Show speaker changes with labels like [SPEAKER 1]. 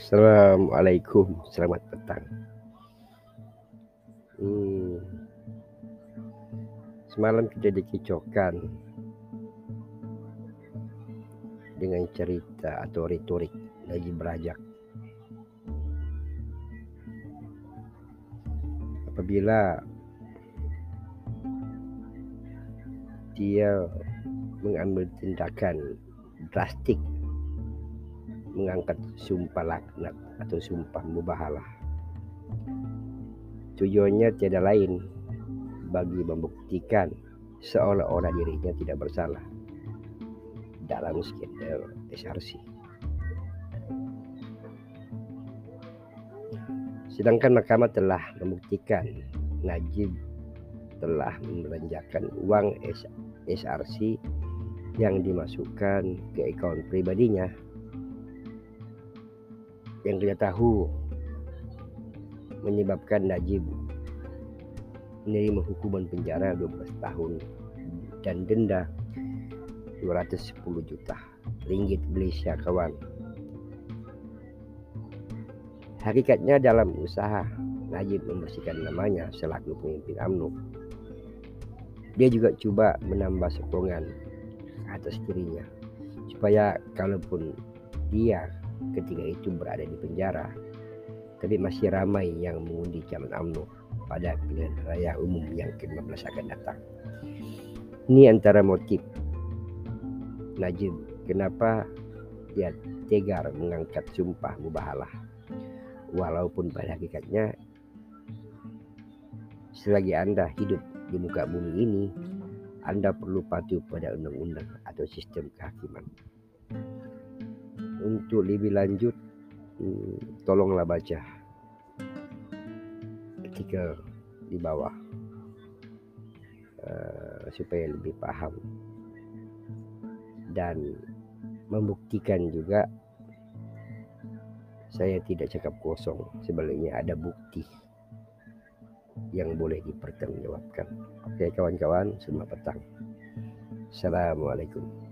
[SPEAKER 1] Assalamualaikum, selamat petang. Hmm. Semalam kita dikicaukan dengan cerita atau retorik lagi berajak. Apabila dia mengambil tindakan drastik mengangkat sumpah laknat atau sumpah mubahalah. Tujuannya tiada lain bagi membuktikan seolah-olah dirinya tidak bersalah dalam skandal SRC. Sedangkan mahkamah telah membuktikan Najib telah membelanjakan uang SRC yang dimasukkan ke akun pribadinya yang kita tahu menyebabkan Najib menerima hukuman penjara 12 tahun dan denda 210 juta ringgit Malaysia kawan. Hakikatnya dalam usaha Najib membersihkan namanya selaku pemimpin AMNO. Dia juga coba menambah sokongan atas dirinya supaya kalaupun dia ketika itu berada di penjara. Tapi masih ramai yang mengundi calon UMNO pada pilihan raya umum yang ke-15 akan datang. Ini antara motif Najib kenapa dia tegar mengangkat sumpah mubahalah. Walaupun pada hakikatnya selagi Anda hidup di muka bumi ini, Anda perlu patuh pada undang-undang atau sistem kehakiman untuk lebih lanjut hmm, tolonglah baca. Artikel di bawah. Uh, supaya lebih paham. Dan membuktikan juga saya tidak cakap kosong. Sebaliknya ada bukti yang boleh dipertanggungjawabkan. Oke kawan-kawan selamat petang. Assalamualaikum